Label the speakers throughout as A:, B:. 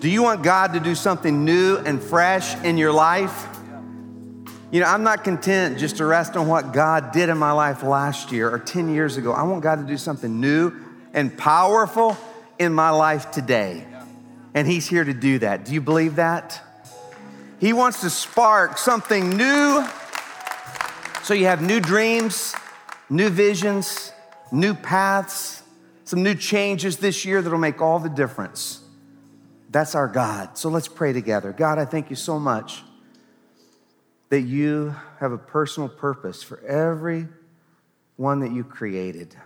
A: Do you want God to do something new and fresh in your life? You know, I'm not content just to rest on what God did in my life last year or 10 years ago. I want God to do something new and powerful in my life today. And He's here to do that. Do you believe that? He wants to spark something new so you have new dreams, new visions, new paths, some new changes this year that'll make all the difference. That's our God. So let's pray together. God, I thank you so much that you have a personal purpose for every one that you created.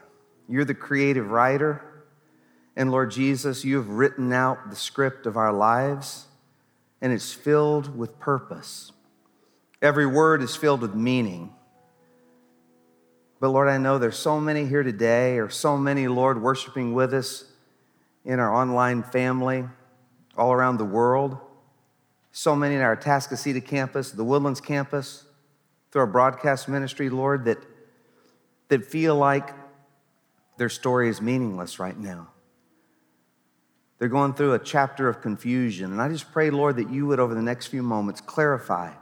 A: You're the creative writer. And Lord Jesus, you have written out the script of our lives, and it's filled with purpose. Every word is filled with meaning. But Lord, I know there's so many here today, or so many, Lord, worshiping with us in our online family all around the world. So many in our Atascocita campus, the Woodlands campus, through our broadcast ministry, Lord, that, that feel like their story is meaningless right now. They're going through a chapter of confusion. And I just pray, Lord, that you would, over the next few moments, clarify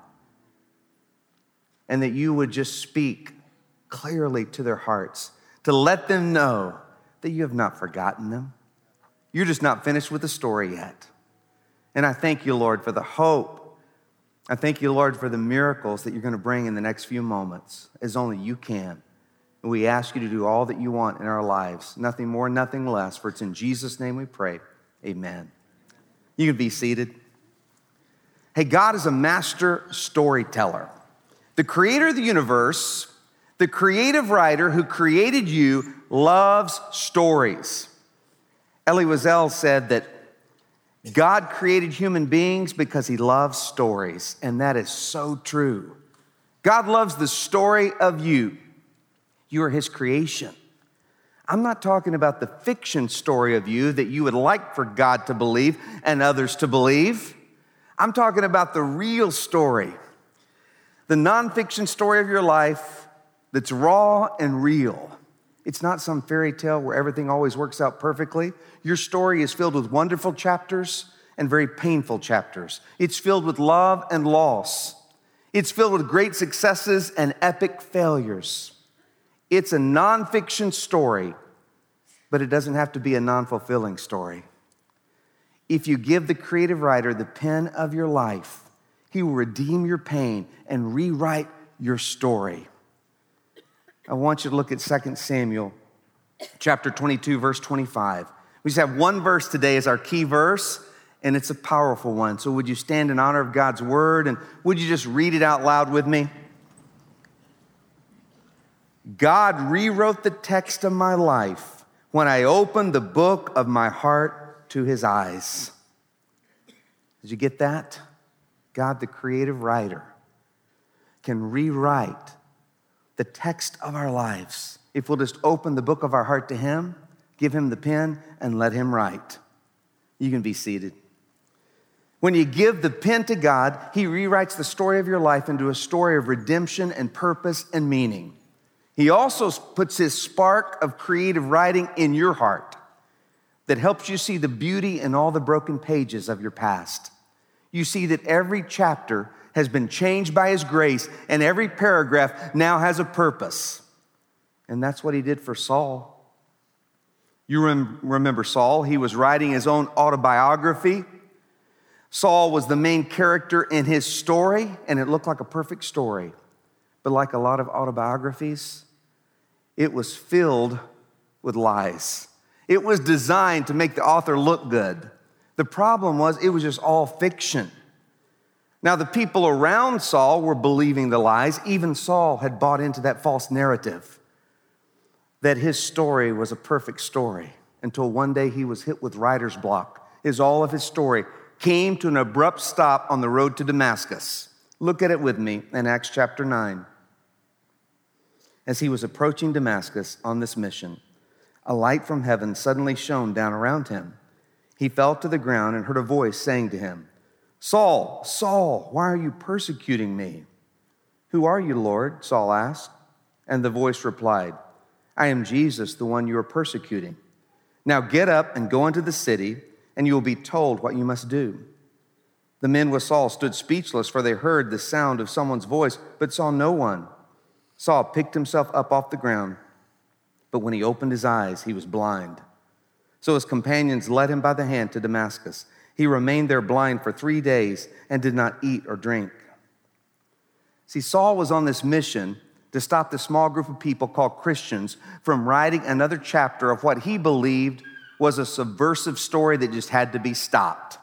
A: and that you would just speak clearly to their hearts to let them know that you have not forgotten them. You're just not finished with the story yet. And I thank you, Lord, for the hope. I thank you, Lord, for the miracles that you're going to bring in the next few moments, as only you can. And we ask you to do all that you want in our lives, nothing more, nothing less. For it's in Jesus' name we pray. Amen. You can be seated. Hey, God is a master storyteller. The creator of the universe the creative writer who created you loves stories. Elie Wiesel said that God created human beings because he loves stories, and that is so true. God loves the story of you. You are his creation. I'm not talking about the fiction story of you that you would like for God to believe and others to believe. I'm talking about the real story, the nonfiction story of your life that's raw and real. It's not some fairy tale where everything always works out perfectly. Your story is filled with wonderful chapters and very painful chapters. It's filled with love and loss. It's filled with great successes and epic failures. It's a nonfiction story, but it doesn't have to be a non fulfilling story. If you give the creative writer the pen of your life, he will redeem your pain and rewrite your story. I want you to look at 2 Samuel chapter 22, verse 25. We just have one verse today as our key verse, and it's a powerful one. So, would you stand in honor of God's word and would you just read it out loud with me? God rewrote the text of my life when I opened the book of my heart to his eyes. Did you get that? God, the creative writer, can rewrite the text of our lives if we'll just open the book of our heart to Him, give Him the pen, and let Him write. You can be seated. When you give the pen to God, He rewrites the story of your life into a story of redemption and purpose and meaning. He also puts His spark of creative writing in your heart that helps you see the beauty in all the broken pages of your past. You see that every chapter has been changed by His grace, and every paragraph now has a purpose. And that's what He did for Saul. You rem- remember Saul, he was writing his own autobiography. Saul was the main character in his story, and it looked like a perfect story. But like a lot of autobiographies, it was filled with lies. It was designed to make the author look good. The problem was, it was just all fiction. Now, the people around Saul were believing the lies. Even Saul had bought into that false narrative that his story was a perfect story until one day he was hit with writer's block. Is all of his story came to an abrupt stop on the road to Damascus. Look at it with me in Acts chapter 9. As he was approaching Damascus on this mission, a light from heaven suddenly shone down around him. He fell to the ground and heard a voice saying to him, Saul, Saul, why are you persecuting me? Who are you, Lord? Saul asked. And the voice replied, I am Jesus, the one you are persecuting. Now get up and go into the city, and you will be told what you must do. The men with Saul stood speechless, for they heard the sound of someone's voice, but saw no one. Saul picked himself up off the ground, but when he opened his eyes, he was blind. So his companions led him by the hand to Damascus. He remained there blind for three days and did not eat or drink. See, Saul was on this mission to stop the small group of people called Christians from writing another chapter of what he believed was a subversive story that just had to be stopped.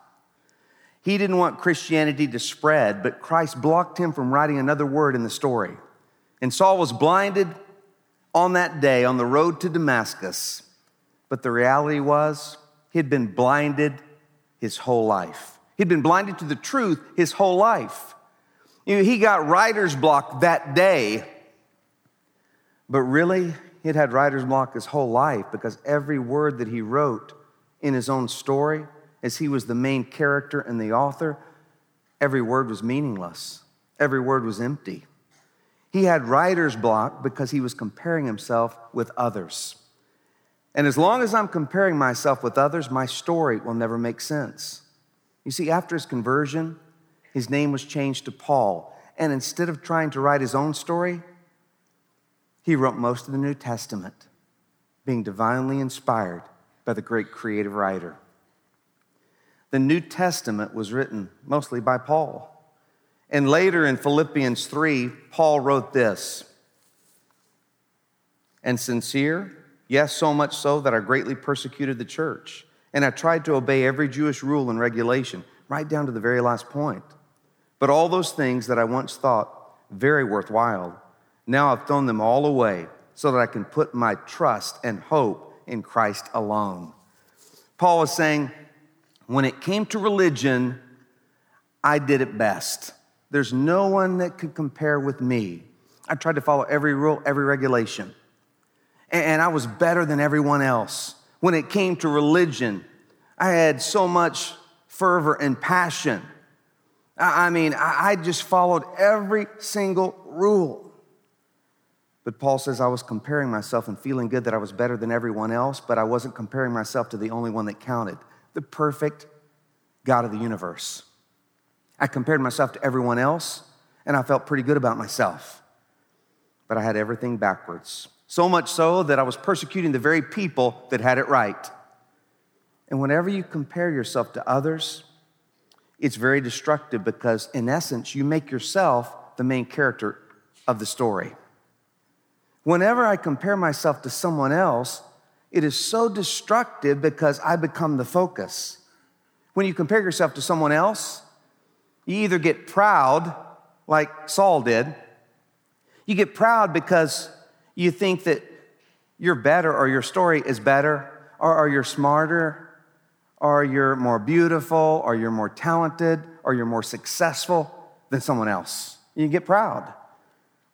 A: He didn't want Christianity to spread, but Christ blocked him from writing another word in the story. And Saul was blinded on that day on the road to Damascus. But the reality was, he had been blinded his whole life. He'd been blinded to the truth his whole life. You know, he got writer's block that day, but really, he'd had writer's block his whole life because every word that he wrote in his own story, as he was the main character and the author, every word was meaningless. Every word was empty. He had writer's block because he was comparing himself with others. And as long as I'm comparing myself with others, my story will never make sense. You see, after his conversion, his name was changed to Paul. And instead of trying to write his own story, he wrote most of the New Testament, being divinely inspired by the great creative writer. The New Testament was written mostly by Paul. And later in Philippians 3, Paul wrote this And sincere, yes, so much so that I greatly persecuted the church. And I tried to obey every Jewish rule and regulation, right down to the very last point. But all those things that I once thought very worthwhile, now I've thrown them all away so that I can put my trust and hope in Christ alone. Paul was saying, when it came to religion, I did it best. There's no one that could compare with me. I tried to follow every rule, every regulation. And I was better than everyone else. When it came to religion, I had so much fervor and passion. I mean, I just followed every single rule. But Paul says I was comparing myself and feeling good that I was better than everyone else, but I wasn't comparing myself to the only one that counted the perfect God of the universe. I compared myself to everyone else, and I felt pretty good about myself. But I had everything backwards. So much so that I was persecuting the very people that had it right. And whenever you compare yourself to others, it's very destructive because, in essence, you make yourself the main character of the story. Whenever I compare myself to someone else, it is so destructive because I become the focus. When you compare yourself to someone else, you either get proud, like Saul did, you get proud because you think that you're better or your story is better or, you're smarter or you're more beautiful or you're more talented or you're more successful than someone else. You get proud.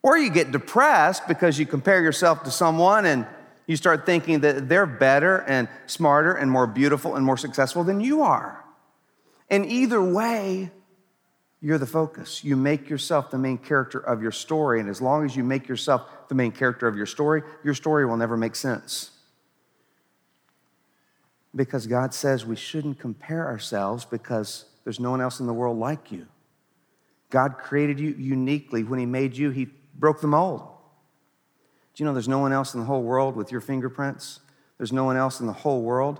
A: Or you get depressed because you compare yourself to someone and you start thinking that they're better and smarter and more beautiful and more successful than you are. And either way, you're the focus. You make yourself the main character of your story. And as long as you make yourself the main character of your story, your story will never make sense. Because God says we shouldn't compare ourselves because there's no one else in the world like you. God created you uniquely. When He made you, He broke the mold. Do you know there's no one else in the whole world with your fingerprints? There's no one else in the whole world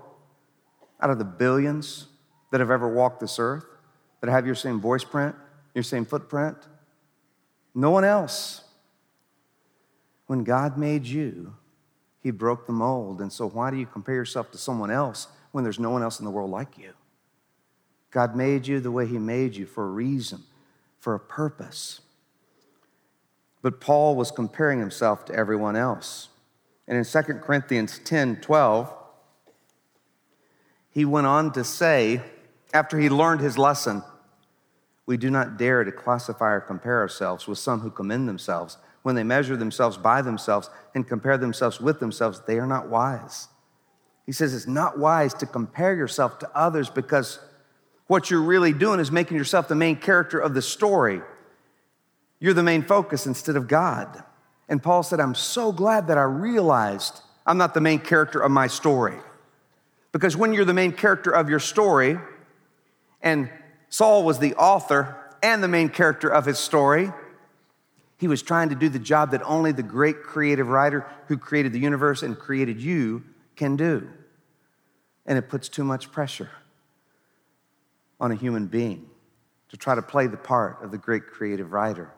A: out of the billions that have ever walked this earth that have your same voice print, your same footprint? No one else. When God made you, He broke the mold. And so, why do you compare yourself to someone else when there's no one else in the world like you? God made you the way He made you for a reason, for a purpose. But Paul was comparing himself to everyone else. And in 2 Corinthians 10 12, he went on to say, after he learned his lesson, we do not dare to classify or compare ourselves with some who commend themselves. When they measure themselves by themselves and compare themselves with themselves, they are not wise. He says it's not wise to compare yourself to others because what you're really doing is making yourself the main character of the story. You're the main focus instead of God. And Paul said, I'm so glad that I realized I'm not the main character of my story. Because when you're the main character of your story, and Saul was the author and the main character of his story, he was trying to do the job that only the great creative writer who created the universe and created you can do. And it puts too much pressure on a human being to try to play the part of the great creative writer.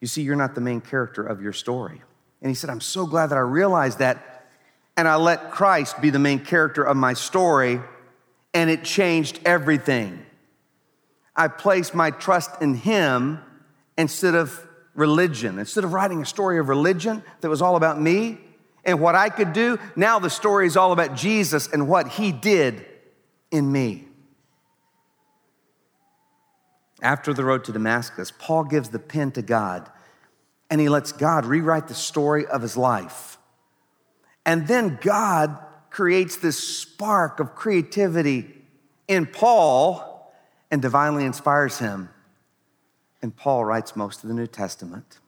A: You see, you're not the main character of your story. And he said, I'm so glad that I realized that, and I let Christ be the main character of my story, and it changed everything. I placed my trust in him instead of religion. Instead of writing a story of religion that was all about me and what I could do, now the story is all about Jesus and what he did in me. After the road to Damascus, Paul gives the pen to God and he lets God rewrite the story of his life. And then God creates this spark of creativity in Paul and divinely inspires him. And Paul writes most of the New Testament.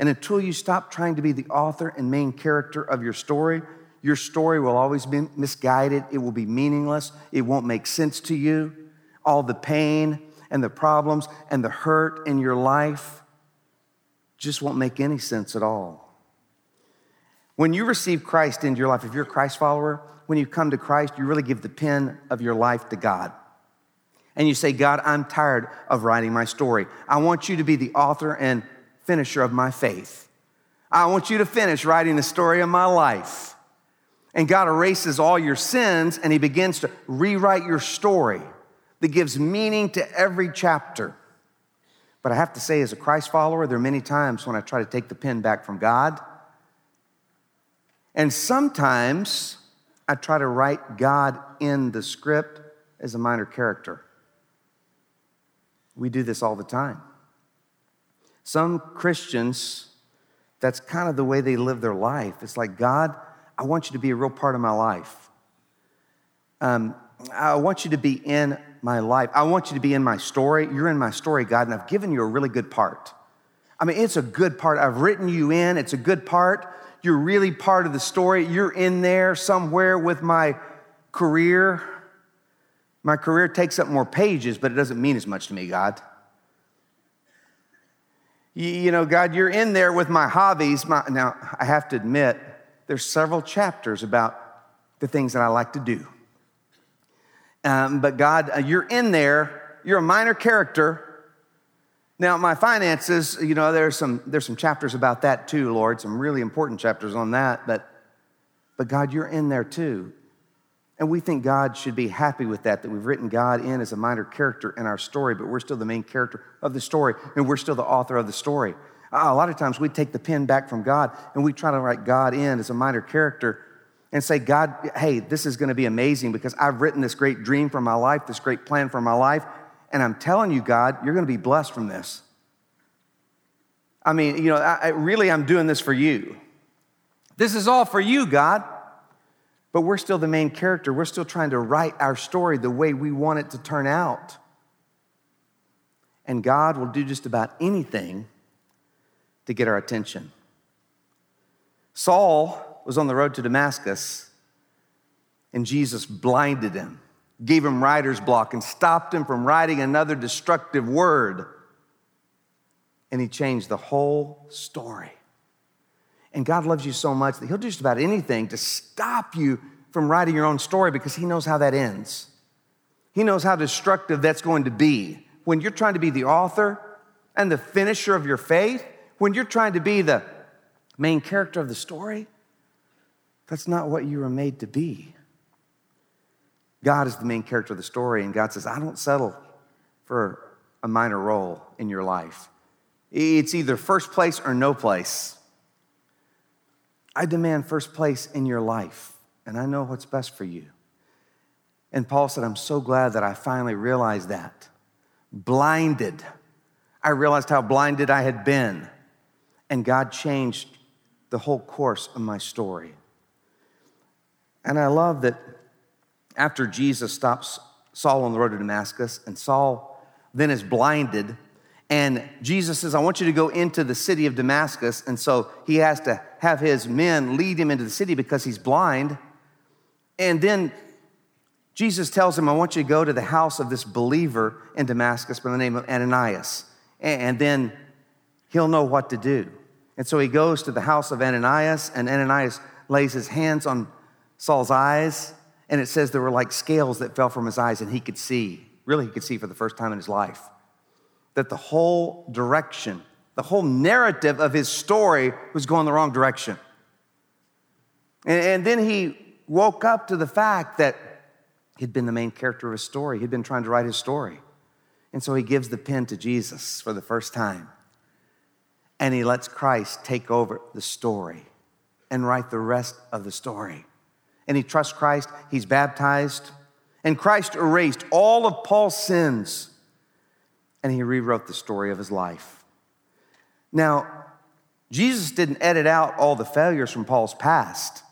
A: And until you stop trying to be the author and main character of your story, your story will always be misguided. It will be meaningless. It won't make sense to you. All the pain and the problems and the hurt in your life just won't make any sense at all. When you receive Christ into your life, if you're a Christ follower, when you come to Christ, you really give the pen of your life to God. And you say, God, I'm tired of writing my story. I want you to be the author and finisher of my faith. I want you to finish writing the story of my life. And God erases all your sins and He begins to rewrite your story that gives meaning to every chapter. But I have to say, as a Christ follower, there are many times when I try to take the pen back from God. And sometimes I try to write God in the script as a minor character. We do this all the time. Some Christians, that's kind of the way they live their life. It's like, God, I want you to be a real part of my life. Um, I want you to be in my life. I want you to be in my story. You're in my story, God, and I've given you a really good part. I mean, it's a good part. I've written you in, it's a good part. You're really part of the story. You're in there somewhere with my career. My career takes up more pages, but it doesn't mean as much to me, God. You know, God, you're in there with my hobbies. My, now, I have to admit, there's several chapters about the things that I like to do. Um, but God, uh, you're in there. You're a minor character. Now, my finances, you know, there's some, there's some chapters about that too, Lord, some really important chapters on that. But, but God, you're in there too. And we think God should be happy with that, that we've written God in as a minor character in our story, but we're still the main character of the story, and we're still the author of the story. Ah, a lot of times we take the pen back from God and we try to write God in as a minor character and say, God, hey, this is going to be amazing because I've written this great dream for my life, this great plan for my life, and I'm telling you, God, you're going to be blessed from this. I mean, you know, I, I, really, I'm doing this for you. This is all for you, God. But we're still the main character. We're still trying to write our story the way we want it to turn out. And God will do just about anything to get our attention. Saul was on the road to Damascus, and Jesus blinded him, gave him writer's block, and stopped him from writing another destructive word. And he changed the whole story. And God loves you so much that He'll do just about anything to stop you from writing your own story because He knows how that ends. He knows how destructive that's going to be. When you're trying to be the author and the finisher of your faith, when you're trying to be the main character of the story, that's not what you were made to be. God is the main character of the story, and God says, I don't settle for a minor role in your life. It's either first place or no place. I demand first place in your life, and I know what's best for you. And Paul said, I'm so glad that I finally realized that. Blinded. I realized how blinded I had been, and God changed the whole course of my story. And I love that after Jesus stops Saul on the road to Damascus, and Saul then is blinded, and Jesus says, I want you to go into the city of Damascus. And so he has to have his men lead him into the city because he's blind. And then Jesus tells him, I want you to go to the house of this believer in Damascus by the name of Ananias. And then he'll know what to do. And so he goes to the house of Ananias, and Ananias lays his hands on Saul's eyes, and it says there were like scales that fell from his eyes, and he could see. Really, he could see for the first time in his life that the whole direction, the whole narrative of his story was going the wrong direction. And, and then he woke up to the fact that he'd been the main character of his story, he'd been trying to write his story. And so he gives the pen to Jesus for the first time. And he lets Christ take over the story and write the rest of the story. And he trusts Christ, he's baptized, and Christ erased all of Paul's sins and he rewrote the story of his life. Now, Jesus didn't edit out all the failures from Paul's past.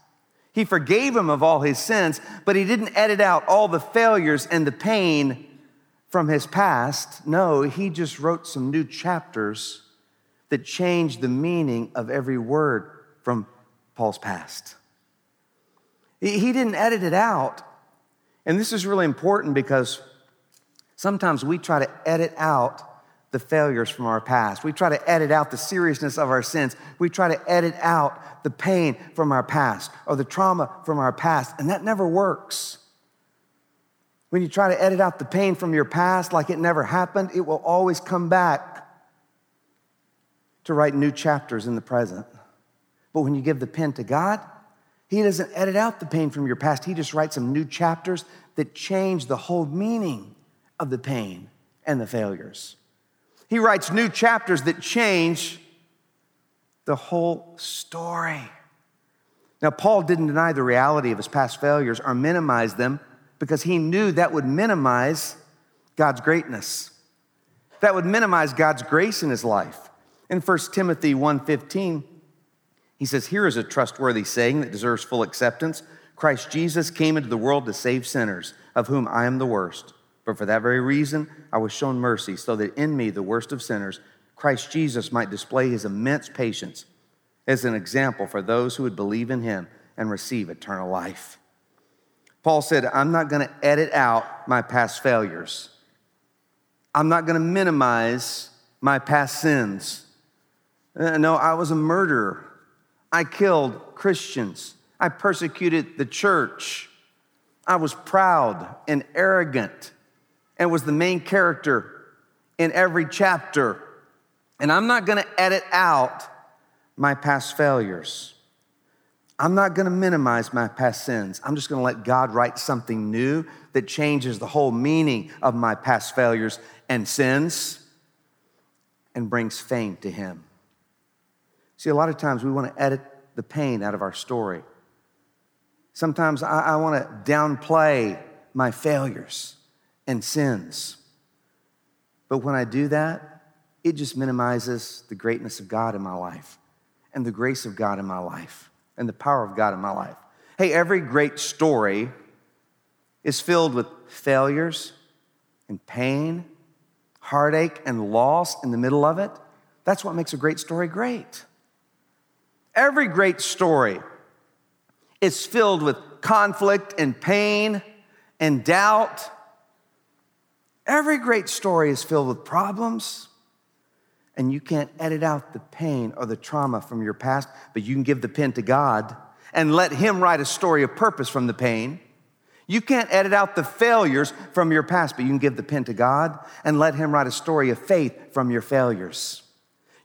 A: He forgave him of all his sins, but he didn't edit out all the failures and the pain from his past. No, he just wrote some new chapters that changed the meaning of every word from Paul's past. He didn't edit it out. And this is really important because sometimes we try to edit out the failures from our past. We try to edit out the seriousness of our sins. We try to edit out the pain from our past or the trauma from our past, and that never works. When you try to edit out the pain from your past like it never happened, it will always come back to write new chapters in the present. But when you give the pen to God, He doesn't edit out the pain from your past. He just writes some new chapters that change the whole meaning of the pain and the failures. He writes new chapters that change the whole story. Now, Paul didn't deny the reality of his past failures or minimize them because he knew that would minimize God's greatness. That would minimize God's grace in his life. In 1 Timothy 1:15, he says, "Here is a trustworthy saying that deserves full acceptance. Christ Jesus came into the world to save sinners, of whom I am the worst. But for that very reason, I was shown mercy, so that in me, the worst of sinners, Christ Jesus might display his immense patience as an example for those who would believe in him and receive eternal life." Paul said, I'm not going to edit out my past failures. I'm not going to minimize my past sins. Uh, no, I was a murderer. I killed Christians. I persecuted the church. I was proud and arrogant and was the main character in every chapter. And I'm not going to edit out my past failures. I'm not going to minimize my past sins. I'm just going to let God write something new that changes the whole meaning of my past failures and sins and brings fame to Him. See, a lot of times we want to edit the pain out of our story. Sometimes I, I want to downplay my failures and sins. But when I do that, it just minimizes the greatness of God in my life and the grace of God in my life and the power of God in my life. Hey, every great story is filled with failures and pain, heartache, and loss in the middle of it. That's what makes a great story great. Every great story is filled with conflict and pain and doubt. Every great story is filled with problems and you can't edit out the pain or the trauma from your past, but you can give the pen to God and let Him write a story of purpose from the pain. You can't edit out the failures from your past, but you can give the pen to God and let Him write a story of faith from your failures.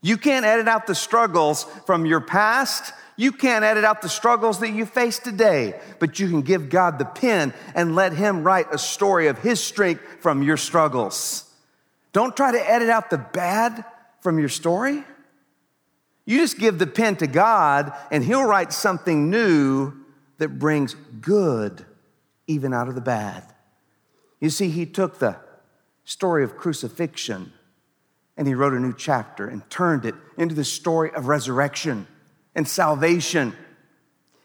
A: You can't edit out the struggles from your past. You can't edit out the struggles that you face today, but you can give God the pen and let Him write a story of His strength from your struggles. Don't try to edit out the bad from your story. You just give the pen to God, and He'll write something new that brings good even out of the bad. You see, He took the story of crucifixion and He wrote a new chapter and turned it into the story of resurrection and salvation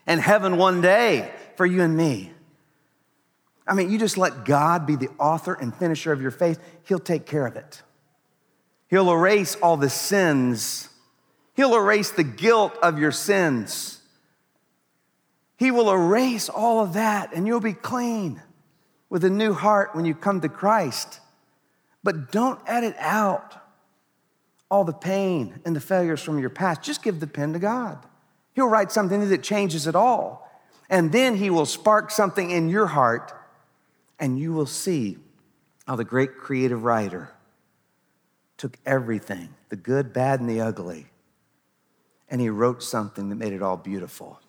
A: and heaven one day for you and me. I mean, you just let God be the author and finisher of your faith, He'll take care of it. He'll erase all the sins. He'll erase the guilt of your sins. He will erase all of that and you'll be clean with a new heart when you come to Christ. But don't edit out all the pain and the failures from your past. Just give the pen to God. He'll write something that changes it all. And then He will spark something in your heart, and you will see how the great creative writer took everything the good, bad, and the ugly and He wrote something that made it all beautiful.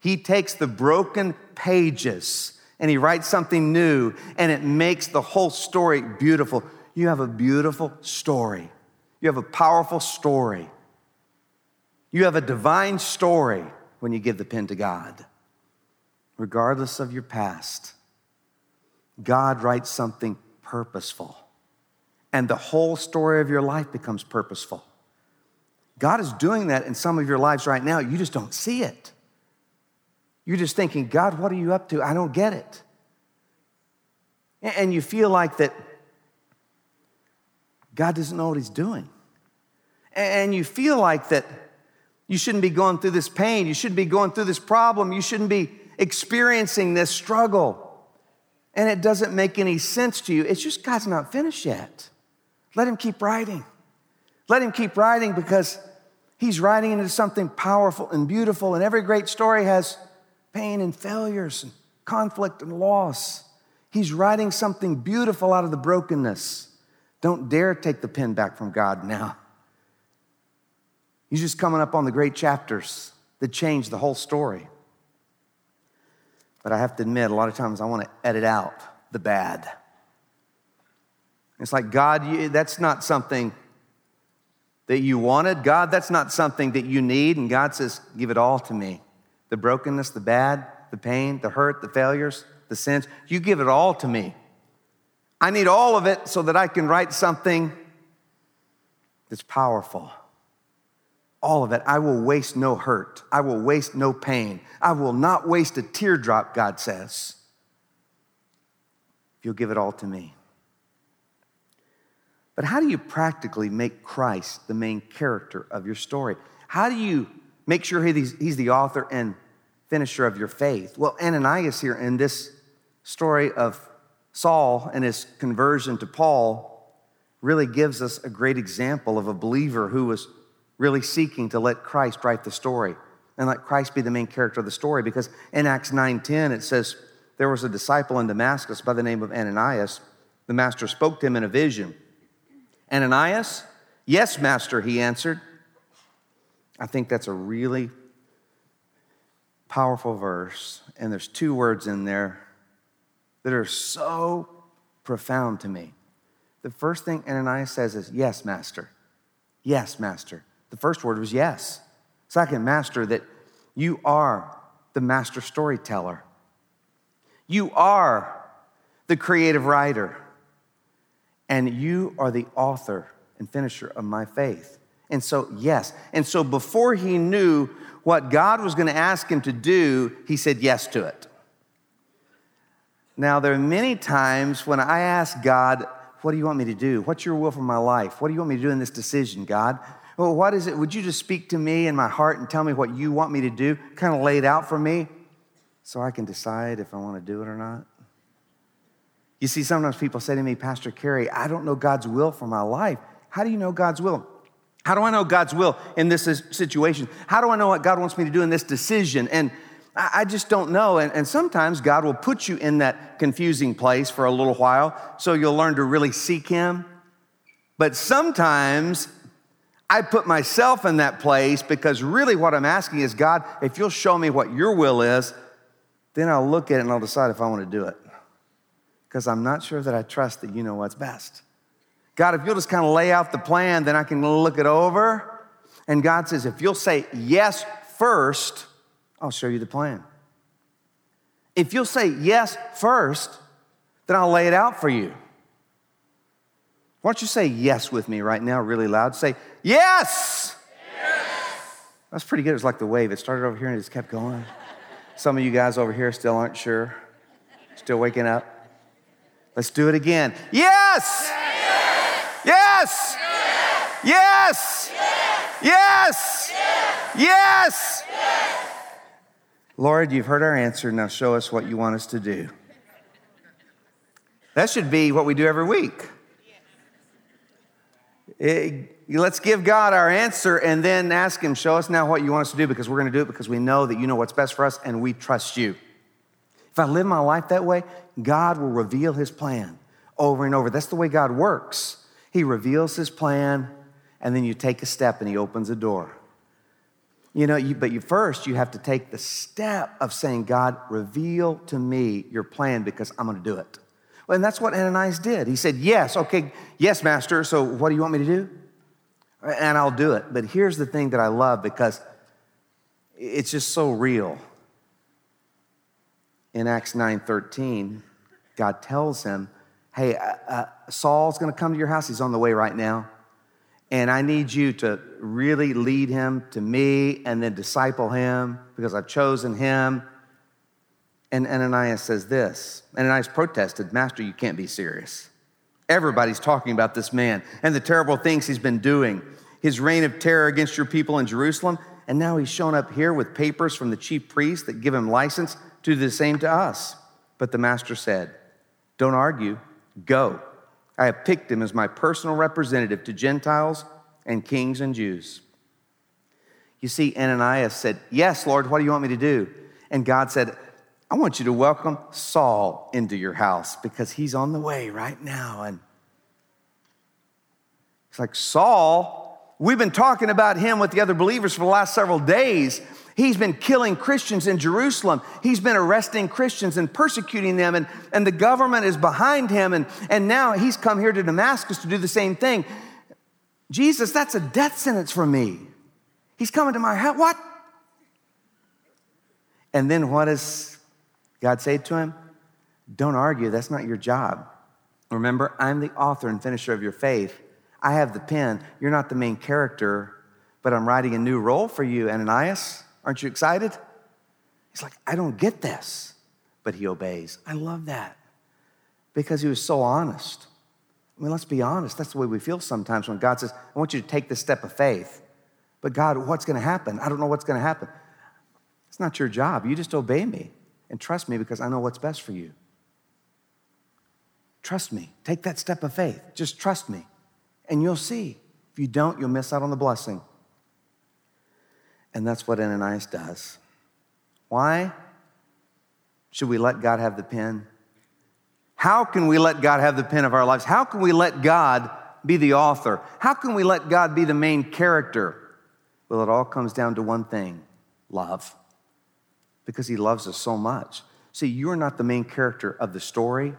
A: He takes the broken pages and he writes something new, and it makes the whole story beautiful. You have a beautiful story. You have a powerful story. You have a divine story when you give the pen to God. Regardless of your past, God writes something purposeful, and the whole story of your life becomes purposeful. God is doing that in some of your lives right now. You just don't see it. You're just thinking, God, what are you up to? I don't get it. And you feel like that God doesn't know what He's doing. And you feel like that you shouldn't be going through this pain. You shouldn't be going through this problem. You shouldn't be experiencing this struggle. And it doesn't make any sense to you. It's just God's not finished yet. Let Him keep writing. Let Him keep writing because He's writing into something powerful and beautiful. And every great story has pain and failures and conflict and loss. He's writing something beautiful out of the brokenness. Don't dare take the pen back from God now. He's just coming up on the great chapters that change the whole story. But I have to admit, a lot of times I want to edit out the bad. It's like, God, you, that's not something that you wanted. God, that's not something that you need. And God says, Give it all to me the brokenness, the bad, the pain, the hurt, the failures, the sins. You give it all to me. I need all of it so that I can write something that's powerful. All of it. I will waste no hurt. I will waste no pain. I will not waste a teardrop, God says, if you'll give it all to me. But how do you practically make Christ the main character of your story? How do you make sure he's the author and finisher of your faith? Well, Ananias here in this story of Saul and his conversion to Paul really gives us a great example of a believer who was really seeking to let Christ write the story and let Christ be the main character of the story. Because in Acts 9:10 it says there was a disciple in Damascus by the name of Ananias. The master spoke to him in a vision. Ananias? Yes master he answered. I think that's a really powerful verse, and there's two words in there that are so profound to me. The first thing Ananias says is, Yes, Master. Yes, Master. The first word was yes. Second, Master, that you are the master storyteller. You are the creative writer, and you are the author and finisher of my faith. And so, yes. And so, before he knew what God was going to ask him to do, he said yes to it. Now, there are many times when I ask God, What do you want me to do? What's your will for my life? What do you want me to do in this decision, God? Well, what is it? Would you just speak to me in my heart and tell me what you want me to do? Kind of lay it out for me so I can decide if I want to do it or not. You see, sometimes people say to me, Pastor Kerry, I don't know God's will for my life. How do you know God's will? How do I know God's will in this situation? How do I know what God wants me to do in this decision? And I just don't know. And, and, sometimes God will put you in that confusing place for a little while so you'll learn to really seek Him. But sometimes I put myself in that place because really what I'm asking is God, if you'll show me what your will is, then I'll look at it and I'll decide if I want to do it. Because I'm not sure that I trust that you know what's best. God, if you'll just kind of lay out the plan, then I can look it over. And God says, if you'll say yes first, I'll show you the plan. If you'll say yes first, then I'll lay it out for you. Why don't you say yes with me right now, really loud? Say, yes! yes! That's pretty good. It was like the wave. It started over here and it just kept going. Some of you guys over here still aren't sure, still waking up. Let's do it again. yes! yes! Yes. Yes. Yes. Yes. Lord, you've heard our answer. Now show us what you want us to do. That should be what we do every week. It, let's give God our answer and then ask Him, show us now what you want us to do because we're going to do it because we know that you know what's best for us and we trust you. If I live my life that way, God will reveal His plan over and over. That's the way God works. He reveals His plan and then you take a step and He opens a door. You know, you, but you first you have to take the step of saying, God, reveal to me your plan because I'm going to do it. Well, and that's what Ananias did. He said, Yes, okay, yes, Master. So what do you want me to do? And I'll do it. But here's the thing that I love because it's just so real. In Acts 9 13, God tells him, Hey, uh, uh, Saul's going to come to your house. He's on the way right now. And I need you to really lead him to me and then disciple him because I've chosen him. And Ananias says this Ananias protested, Master, you can't be serious. Everybody's talking about this man and the terrible things he's been doing, his reign of terror against your people in Jerusalem. And now he's shown up here with papers from the chief priests that give him license to do the same to us. But the master said, Don't argue, go. I have picked him as my personal representative to Gentiles and kings and Jews. You see, Ananias said, Yes, Lord, what do you want me to do? And God said, I want you to welcome Saul into your house because he's on the way right now. And it's like, Saul, we've been talking about him with the other believers for the last several days. He's been killing Christians in Jerusalem. He's been arresting Christians and persecuting them, and, and the government is behind him. And, and now he's come here to Damascus to do the same thing. Jesus, that's a death sentence for me. He's coming to my house. What? And then what does God say to him? Don't argue. That's not your job. Remember, I'm the author and finisher of your faith. I have the pen. You're not the main character, but I'm writing a new role for you, Ananias. Aren't you excited? He's like, I don't get this. But he obeys. I love that because he was so honest. I mean, let's be honest. That's the way we feel sometimes when God says, I want you to take this step of faith. But God, what's going to happen? I don't know what's going to happen. It's not your job. You just obey me and trust me because I know what's best for you. Trust me. Take that step of faith. Just trust me, and you'll see. If you don't, you'll miss out on the blessing. And that's what Ananias does. Why should we let God have the pen? How can we let God have the pen of our lives? How can we let God be the author? How can we let God be the main character? Well, it all comes down to one thing love. Because He loves us so much. See, you're not the main character of the story,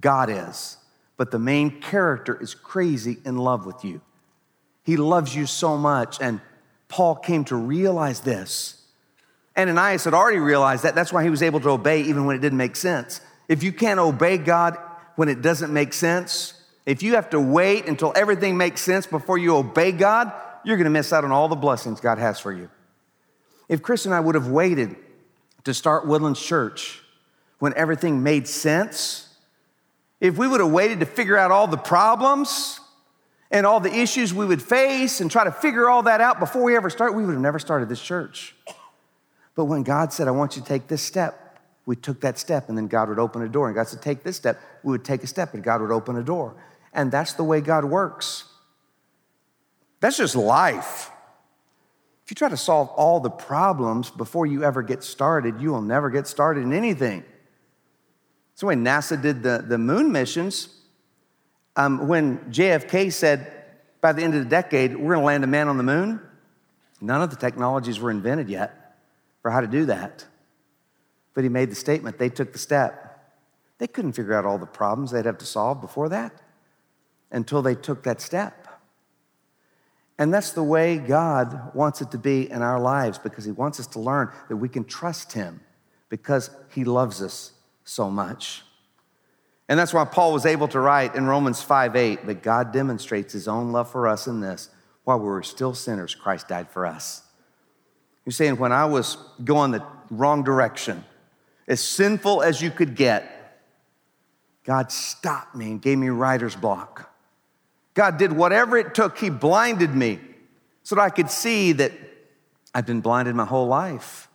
A: God is. But the main character is crazy in love with you. He loves you so much, and Paul came to realize this. Ananias had already realized that. That's why he was able to obey even when it didn't make sense. If you can't obey God when it doesn't make sense, if you have to wait until everything makes sense before you obey God, you're going to miss out on all the blessings God has for you. If Chris and I would have waited to start Woodlands Church when everything made sense, if we would have waited to figure out all the problems and all the issues we would face and try to figure all that out before we ever start, we would have never started this church. But when God said, I want you to take this step, we took that step and then God would open a door. And God said, Take this step. We would take a step and God would open a door. And that's the way God works. That's just life. If you try to solve all the problems before you ever get started, you will never get started in anything. That's the way NASA did the, the moon missions um, when JFK said, by the end of the decade, we're going to land a man on the moon, none of the technologies were invented yet for how to do that. But he made the statement, they took the step. They couldn't figure out all the problems they'd have to solve before that until they took that step. And that's the way God wants it to be in our lives because He wants us to learn that we can trust Him because He loves us so much. And that's why Paul was able to write in Romans 5 8 that God demonstrates his own love for us in this. While we were still sinners, Christ died for us. You're saying, when I was going the wrong direction, as sinful as you could get, God stopped me and gave me writer's block. God did whatever it took. He blinded me so that I could see that I've been blinded my whole life.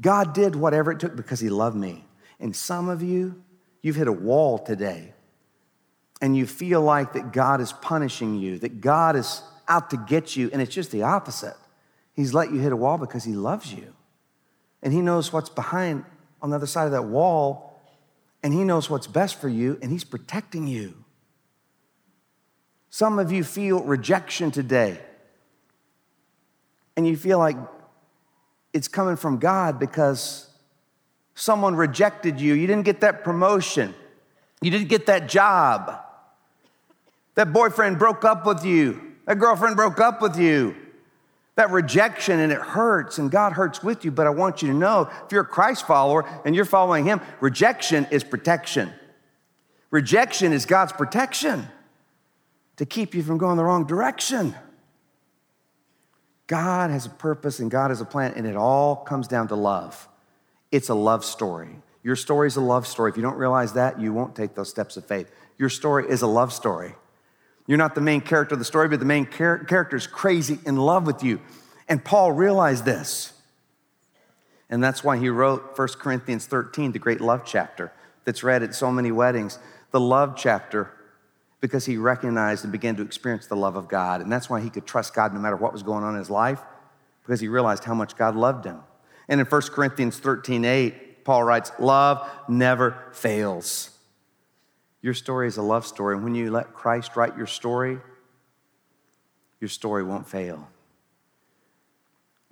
A: God did whatever it took because He loved me. And some of you, you've hit a wall today and you feel like that God is punishing you, that God is out to get you, and it's just the opposite. He's let you hit a wall because He loves you. And He knows what's behind on the other side of that wall, and He knows what's best for you, and He's protecting you. Some of you feel rejection today, and you feel like it's coming from God because someone rejected you. You didn't get that promotion, you didn't get that job. That boyfriend broke up with you, that girlfriend broke up with you. That rejection and it hurts, and God hurts with you. But I want you to know if you're a Christ follower and you're following Him, rejection is protection. Rejection is God's protection to keep you from going the wrong direction. God has a purpose and God has a plan, and it all comes down to love. It's a love story. Your story is a love story. If you don't realize that, you won't take those steps of faith. Your story is a love story. You're not the main character of the story, but the main char- character is crazy in love with you. And Paul realized this. And that's why he wrote 1 Corinthians 13, the great love chapter that's read at so many weddings. The love chapter because he recognized and began to experience the love of God. And that's why he could trust God no matter what was going on in his life, because he realized how much God loved him. And in 1 Corinthians 13 8, Paul writes, Love never fails. Your story is a love story. And when you let Christ write your story, your story won't fail.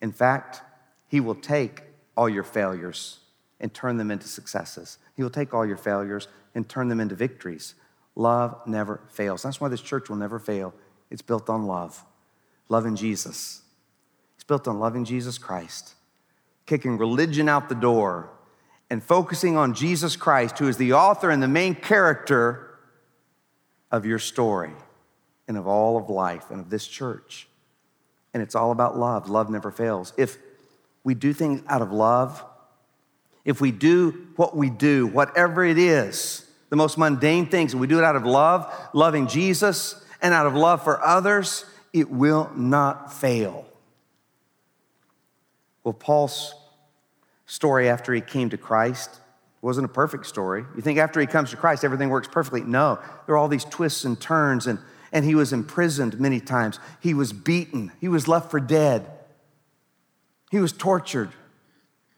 A: In fact, he will take all your failures and turn them into successes. He will take all your failures and turn them into victories. Love never fails. That's why this church will never fail. It's built on love, loving Jesus. It's built on loving Jesus Christ, kicking religion out the door, and focusing on Jesus Christ, who is the author and the main character of your story and of all of life and of this church. And it's all about love. Love never fails. If we do things out of love, if we do what we do, whatever it is, the most mundane things, and we do it out of love, loving Jesus, and out of love for others, it will not fail. Well, Paul's story after he came to Christ wasn't a perfect story. You think after he comes to Christ, everything works perfectly? No. There are all these twists and turns, and, and he was imprisoned many times. He was beaten. He was left for dead. He was tortured.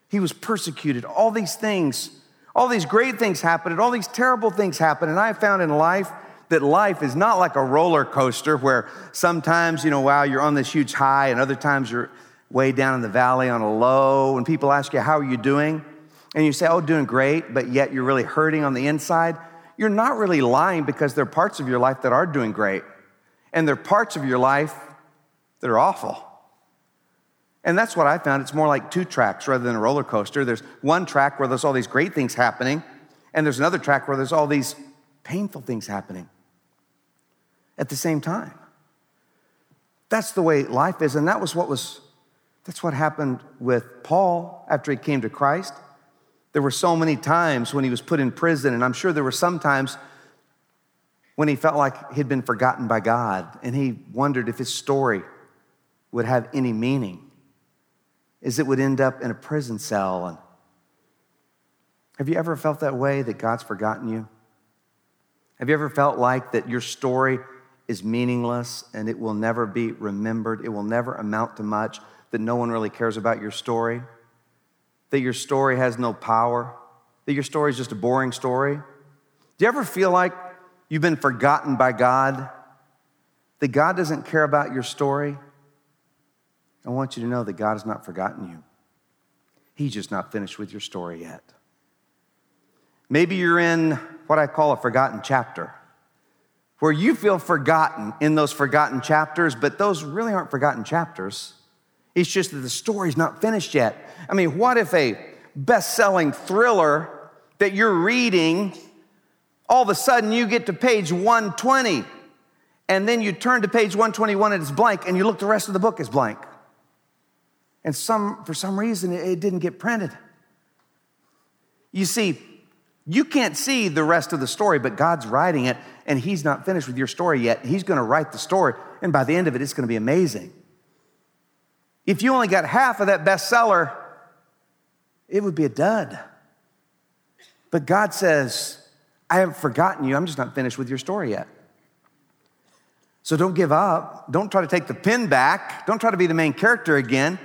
A: He was persecuted. All these things all these great things happened, and all these terrible things happened. And I found in life that life is not like a roller coaster where sometimes, you know, wow, you're on this huge high and other times you're way down in the valley on a low. And people ask you, how are you doing? And you say, oh, doing great, but yet you're really hurting on the inside. You're not really lying because there are parts of your life that are doing great. And there are parts of your life that are awful. And that's what I found. It's more like two tracks rather than a roller coaster. There's one track where there's all these great things happening, and there's another track where there's all these painful things happening at the same time. That's the way life is, and that was what was that's what happened with Paul after he came to Christ. There were so many times when he was put in prison, and I'm sure there were some times when he felt like he'd been forgotten by God, and he wondered if his story would have any meaning is it would end up in a prison cell. And have you ever felt that way that God's forgotten you? Have you ever felt like that your story is meaningless and it will never be remembered? It will never amount to much, that no one really cares about your story? That your story has no power? That your story is just a boring story? Do you ever feel like you've been forgotten by God? That God doesn't care about your story? I want you to know that God has not forgotten you. He's just not finished with your story yet. Maybe you're in what I call a forgotten chapter, where you feel forgotten in those forgotten chapters, but those really aren't forgotten chapters. It's just that the story's not finished yet. I mean, what if a best selling thriller that you're reading, all of a sudden you get to page 120, and then you turn to page 121 and it's blank, and you look the rest of the book is blank? And some, for some reason, it didn't get printed. You see, you can't see the rest of the story, but God's writing it, and He's not finished with your story yet. He's going to write the story, and by the end of it, it's going to be amazing. If you only got half of that bestseller, it would be a dud. But God says, I haven't forgotten you. I'm just not finished with your story yet. So don't give up. Don't try to take the pin back. Don't try to be the main character again.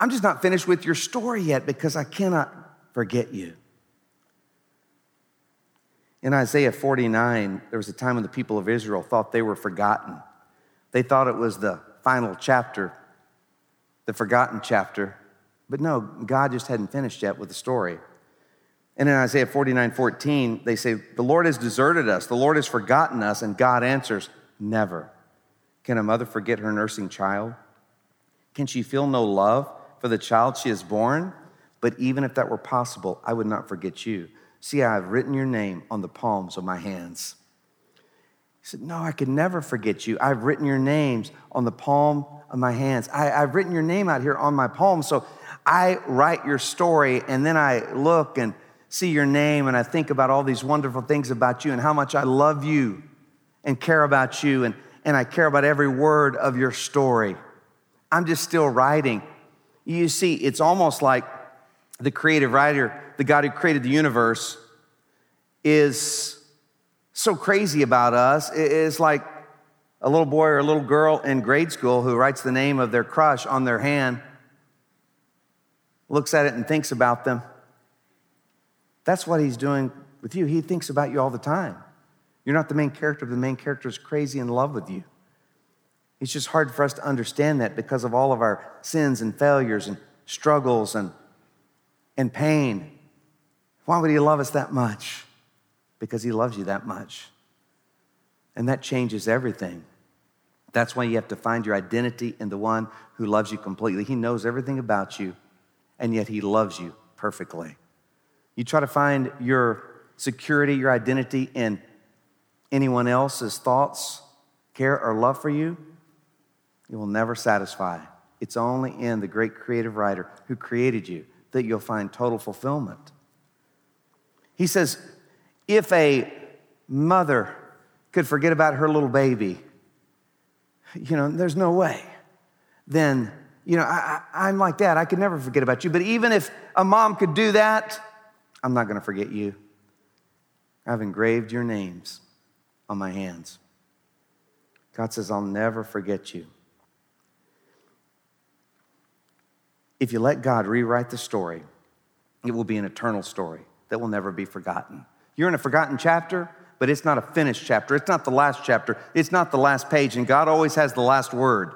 A: I'm just not finished with your story yet because I cannot forget you. In Isaiah 49, there was a time when the people of Israel thought they were forgotten. They thought it was the final chapter, the forgotten chapter. But no, God just hadn't finished yet with the story. And in Isaiah 49 14, they say, The Lord has deserted us, the Lord has forgotten us, and God answers, Never. Can a mother forget her nursing child? Can she feel no love for the child she has born? But even if that were possible, I would not forget you. See, I have written your name on the palms of my hands. Said, No, I could never forget you. I've written your names on the palm of my hands. I, have written your name out here on my palm. So I write your story and then I look and see your name and I think about all these wonderful things about you and how much I love you and care about you and, and I care about every word of your story. I'm just still writing. You see, it's almost like the creative writer, the God who created the universe, is so crazy about us. is like a little boy or a little girl in grade school who writes the name of their crush on their hand, looks at it and thinks about them. That's what he's doing with you. He thinks about you all the time. You're not the main character, the main character is crazy in love with you. It's just hard for us to understand that because of all of our sins and failures and struggles and, and pain. Why would he love us that much? Because he loves you that much. And that changes everything. That's why you have to find your identity in the one who loves you completely. He knows everything about you, and yet he loves you perfectly. You try to find your security, your identity in anyone else's thoughts, care, or love for you, you will never satisfy. It's only in the great creative writer who created you that you'll find total fulfillment. He says, if a mother could forget about her little baby, you know, there's no way. Then, you know, I, am like that. I could never forget about you. But even if a mom could do that, I'm not going to forget you. I've engraved your names on my hands. God says, I'll never forget you. If you let God rewrite the story, it will be an eternal story that will never be forgotten. You're in a forgotten chapter, but it's not a finished chapter. It's not the last chapter. It's not the last page, and God always has the last word.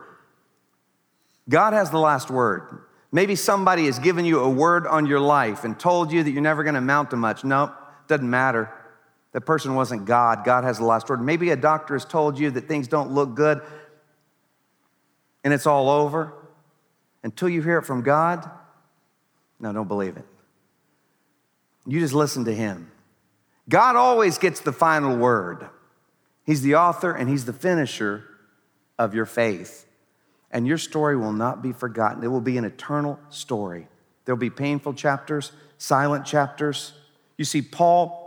A: God has the last word. Maybe somebody has given you a word on your life and told you that you're never going to amount to much. No, nope, doesn't matter. That person wasn't God. God has the last word. Maybe a doctor has told you that things don't look good and it's all over. Until you hear it from God, no, don't believe it. You just listen to Him. God always gets the final word. He's the author and He's the finisher of your faith and your story will not be forgotten. It will be an eternal story. There'll be painful chapters, silent chapters. You see, Paul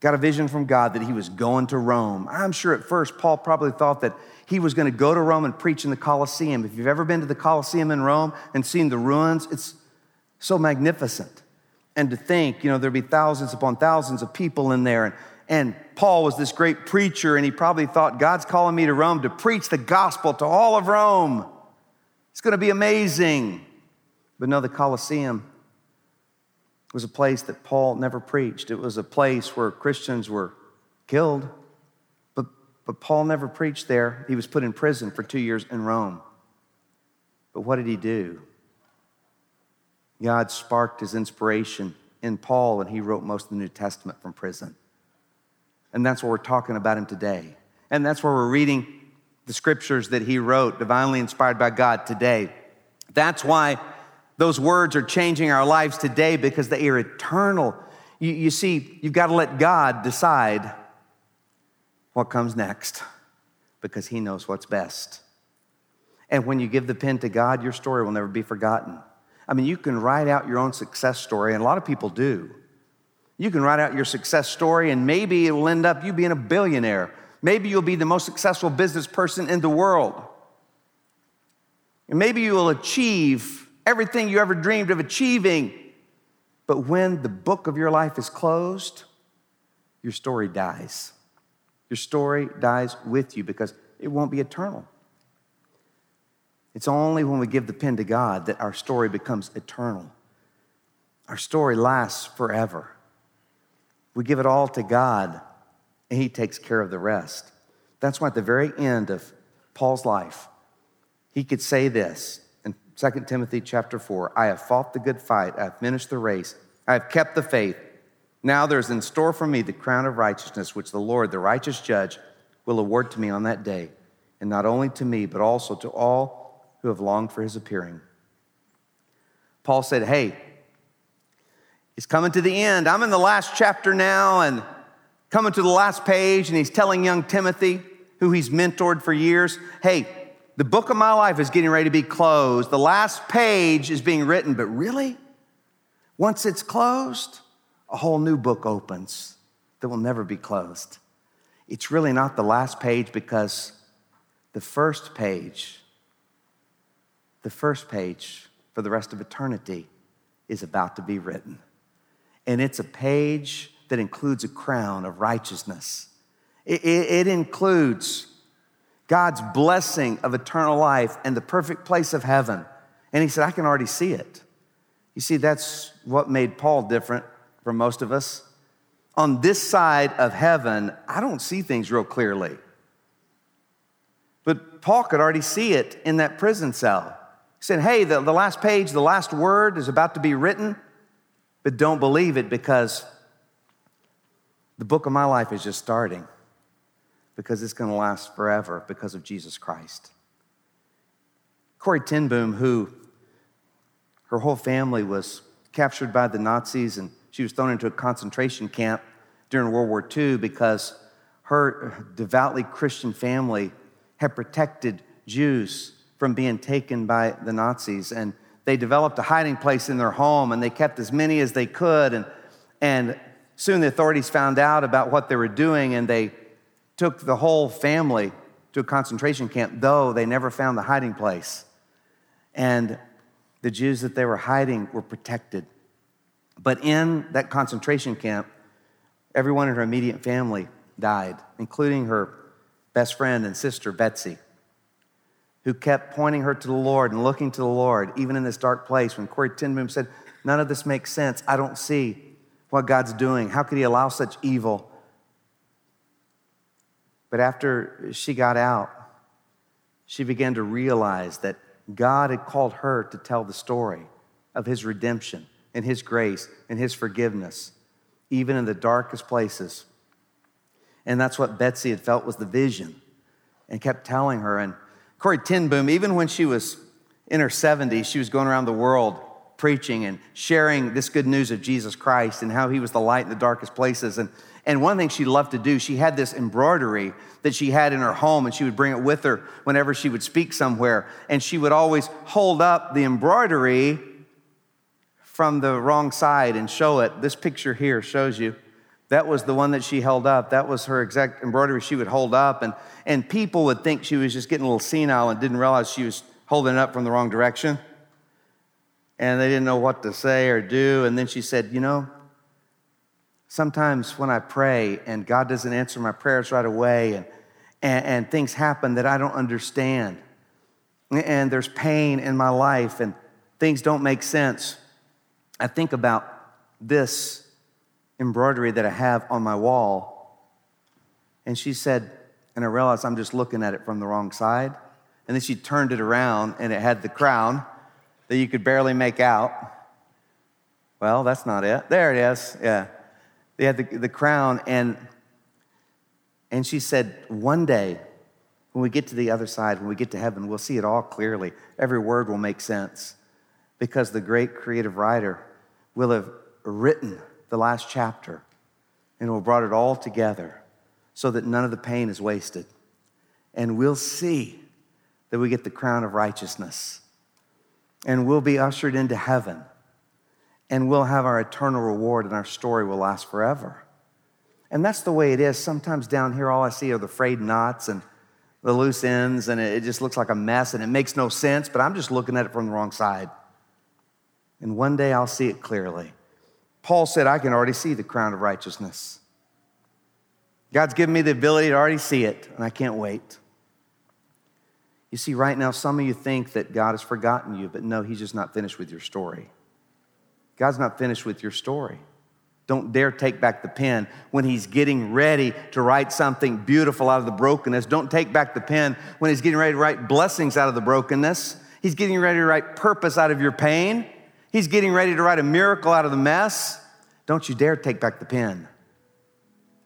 A: got a vision from God that he was going to Rome. I'm sure at first Paul probably thought that he was going to go to Rome and preach in the Colosseum. If you've ever been to the Colosseum in Rome and seen the ruins, it's so magnificent. And to think, you know, there'd be thousands upon thousands of people in there. And and Paul was this great preacher, and he probably thought, God's calling me to Rome to preach the gospel to all of Rome. It's going to be amazing. But no, the Colosseum was a place that Paul never preached. It was a place where Christians were killed. But, but Paul never preached there. He was put in prison for two years in Rome. But what did he do? God sparked his inspiration in Paul, and he wrote most of the New Testament from prison. And that's what we're talking about him today. And that's where we're reading the scriptures that he wrote, divinely inspired by God today. That's why those words are changing our lives today because they are eternal. You, you see, you've got to let God decide what comes next because he knows what's best. And when you give the pen to God, your story will never be forgotten. I mean, you can write out your own success story, and a lot of people do. You can write out your success story, and maybe it will end up you being a billionaire. Maybe you'll be the most successful business person in the world. And maybe you will achieve everything you ever dreamed of achieving. But when the book of your life is closed, your story dies. Your story dies with you because it won't be eternal. It's only when we give the pen to God that our story becomes eternal. Our story lasts forever. We give it all to God, and He takes care of the rest. That's why at the very end of Paul's life, he could say this in 2 Timothy chapter 4 I have fought the good fight, I have finished the race, I have kept the faith. Now there's in store for me the crown of righteousness, which the Lord, the righteous judge, will award to me on that day, and not only to me, but also to all who have longed for his appearing. Paul said, Hey, he's coming to the end. I'm in the last chapter now and coming to the last page, and he's telling young Timothy, who he's mentored for years, Hey, the book of my life is getting ready to be closed. The last page is being written, but really, once it's closed, a whole new book opens that will never be closed. It's really not the last page because the first page, the first page for the rest of eternity is about to be written. And it's a page that includes a crown of righteousness. It, it, it includes God's blessing of eternal life and the perfect place of heaven. And he said, I can already see it. You see, that's what made Paul different from most of us. On this side of heaven, I don't see things real clearly. But Paul could already see it in that prison cell. Said, Hey, the, the last page, the last word is about to be written, but don't believe it because the book of my life is just starting because it's going to last forever because of Jesus Christ. Corrie ten Boom, who her whole family was captured by the Nazis and she was thrown into a concentration camp during World War II because her devoutly Christian family had protected Jews from being taken by the Nazis. And they developed a hiding place in their home and they kept as many as they could. And, and soon the authorities found out about what they were doing and they took the whole family to a concentration camp, though they never found the hiding place. And the Jews that they were hiding were protected. But in that concentration camp, everyone in her immediate family died, including her best friend and sister, Betsy, who kept pointing her to the Lord and looking to the Lord, even in this dark place. When Corrie ten Boom said, None of this makes sense. I don't see what God's doing. How could He allow such evil? But after she got out, she began to realize that God had called her to tell the story of his redemption and his grace and his forgiveness, even in the darkest places. And that's what Betsy had felt was the vision and kept telling her. And Corrie ten Boom, even when she was in her 70s, she was going around the world preaching and sharing this good news of Jesus Christ and how he was the light in the darkest places. And and one thing she loved to do, she had this embroidery that she had in her home, and she would bring it with her whenever she would speak somewhere. And she would always hold up the embroidery from the wrong side and show it. This picture here shows you. That was the one that she held up. That was her exact embroidery she would hold up. And, and people would think she was just getting a little senile and didn't realize she was holding it up from the wrong direction. And they didn't know what to say or do. And then she said, You know, Sometimes when I pray and God doesn't answer my prayers right away and, and, and things happen that I don't understand, and there's pain in my life and things don't make sense, I think about this embroidery that I have on my wall. And she said, and I realized I'm just looking at it from the wrong side. And then she turned it around and it had the crown that you could barely make out. Well, that's not it. There it is. Yeah. They had the, the crown, and, and she said, One day, when we get to the other side, when we get to heaven, we'll see it all clearly. Every word will make sense because the great creative writer will have written the last chapter and have brought it all together so that none of the pain is wasted. And we'll see that we get the crown of righteousness and we'll be ushered into heaven and we'll have our eternal reward and our story will last forever. And that's the way it is. Sometimes down here, all I see are the frayed knots and the loose ends, and it just looks like a mess and it makes no sense, but I'm just looking at it from the wrong side. and one day I'll see it clearly. Paul said, I can already see the crown of righteousness. God's given me the ability to already see it, and I can't wait. You see, right now, some of you think that God has forgotten you, but no, He's just not finished with your story. God's not finished with your story. Don't dare take back the pen when He's getting ready to write something beautiful out of the brokenness. Don't take back the pen when He's getting ready to write blessings out of the brokenness. He's getting ready to write purpose out of your pain. He's getting ready to write a miracle out of the mess. Don't you dare take back the pen.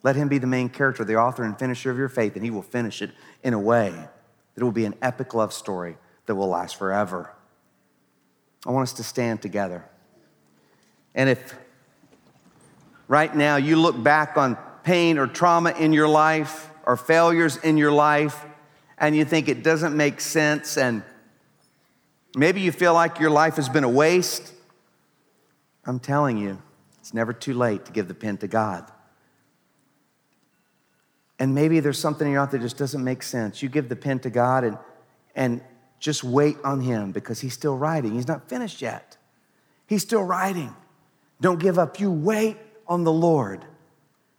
A: Let Him be the main character, the author and finisher of your faith, and He will finish it in a way that will be an epic love story that will last forever. I want us to stand together. And if right now you look back on pain or trauma in your life or failures in your life and you think it doesn't make sense and maybe you feel like your life has been a waste, I'm telling you, it's never too late to give the pen to God. And maybe there's something in your life that just doesn't make sense. You give the pen to God and, and just wait on Him because He's still writing. He's not finished yet. He's still writing. Don't give up. You wait on the Lord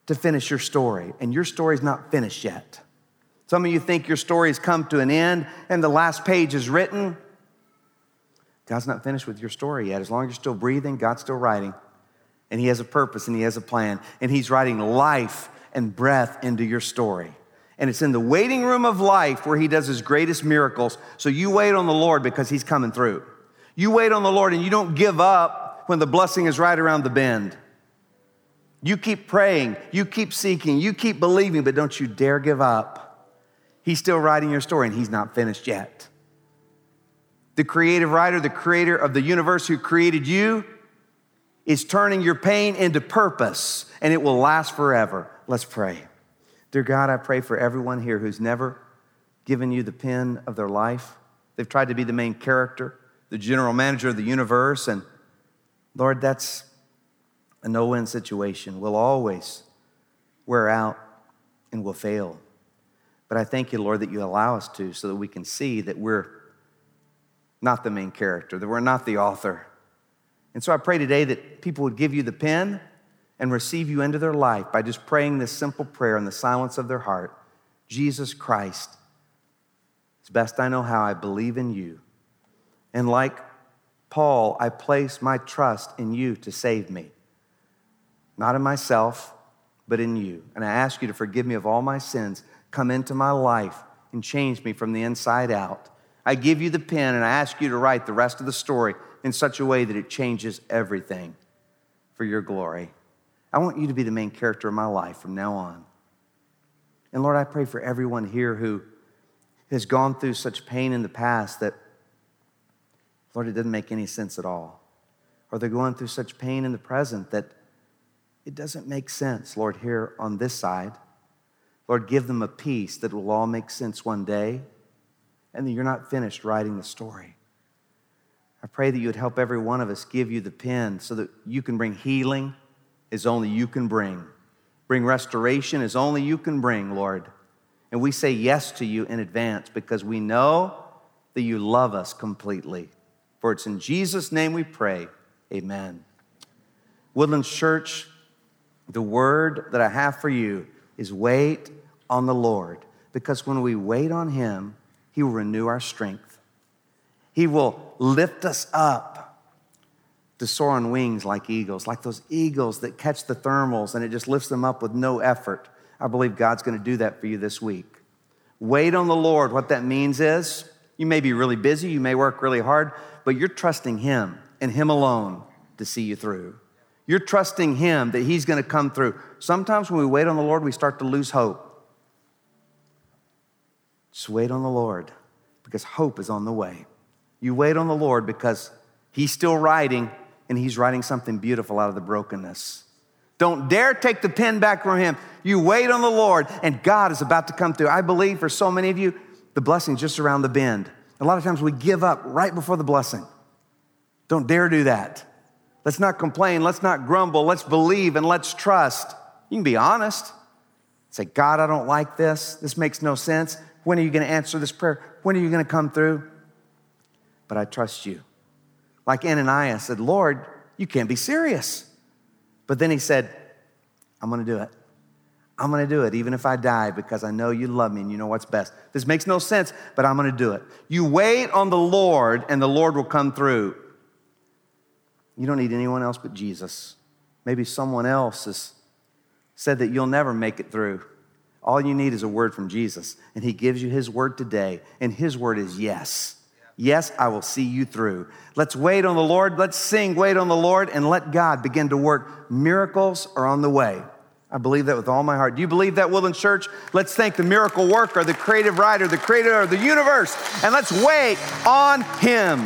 A: to finish your story, and your story's not finished yet. Some of you think your story's come to an end and the last page is written. God's not finished with your story yet. As long as you're still breathing, God's still writing. And He has a purpose and He has a plan. And He's writing life and breath into your story. And it's in the waiting room of life where He does His greatest miracles. So you wait on the Lord because He's coming through. You wait on the Lord and you don't give up when the blessing is right around the bend. You keep praying, you keep seeking, you keep believing, but don't you dare give up. He's still writing your story and he's not finished yet. The creative writer, the creator of the universe who created you, is turning your pain into purpose and it will last forever. Let's pray. Dear God, I pray for everyone here who's never given you the pen of their life. They've tried to be the main character, the general manager of the universe, and Lord, that's a no win situation. We'll always wear out and we'll fail. But I thank you, Lord, that you allow us to so that we can see that we're not the main character, that we're not the author. And so I pray today that people would give you the pen and receive you into their life by just praying this simple prayer in the silence of their heart Jesus Christ, as best I know how, I believe in you. And like Paul, I place my trust in you to save me not in myself, but in you. And I ask you to forgive me of all my sins, come into my life, and change me from the inside out. I give you the pen and I ask you to write the rest of the story in such a way that it changes everything for your glory. I want you to be the main character of my life from now on. And Lord, I pray for everyone here who has gone through such pain in the past that, Lord, it doesn't make any sense at all. Or they're going through such pain in the present that it doesn't make sense, Lord, here on this side. Lord, give them a peace that will all make sense one day, and that you're not finished writing the story. I pray that you would help every one of us give you the pen so that you can bring healing as only you can bring, bring restoration as only you can bring, Lord. And we say yes to you in advance because we know that you love us completely. For it's in Jesus' name we pray. Amen. Woodlands Church, the word that I have for you is wait on the Lord. Because when we wait on Him, He will renew our strength. He will lift us up to soar on wings like eagles, like those eagles that catch the thermals and it just lifts them up with no effort. I believe God's going to do that for you this week. Wait on the Lord. What that means is you may be really busy, you may work really hard, but you're trusting Him and Him alone to see you through. You're trusting Him that He's going to come through. Sometimes when we wait on the Lord, we start to lose hope. Just wait on the Lord because hope is on the way. You wait on the Lord because He's still writing and He's writing something beautiful out of the brokenness. Don't dare take the pen back from Him. You wait on the Lord and God is about to come through. I believe for so many of you, the blessing's just around the bend. A lot of times we give up right before the blessing. Don't dare do that. Let's not complain. Let's not grumble. Let's believe and let's trust. You can be honest. Say, God, I don't like this. This makes no sense. When are you going to answer this prayer? When are you going to come through? But I trust you. Like Ananias said, Lord, you can't be serious. But then he said, I'm gonna do it. I'm gonna do it, even if I die, because I know you love me and you know what's best. This makes no sense, but I'm gonna do it. You wait on the Lord, and the Lord will come through. You don't need anyone else but Jesus. Maybe someone else has said that you'll never make it through. All you need is a word from Jesus, and He gives you His word today, and His word is yes. Yes, I will see you through. Let's wait on the Lord. Let's sing, wait on the Lord, and let God begin to work. Miracles are on the way. I believe that with all my heart. Do you believe that, Woodland Church? Let's thank the miracle worker, the creative writer, the creator of the universe, and let's wait on Him.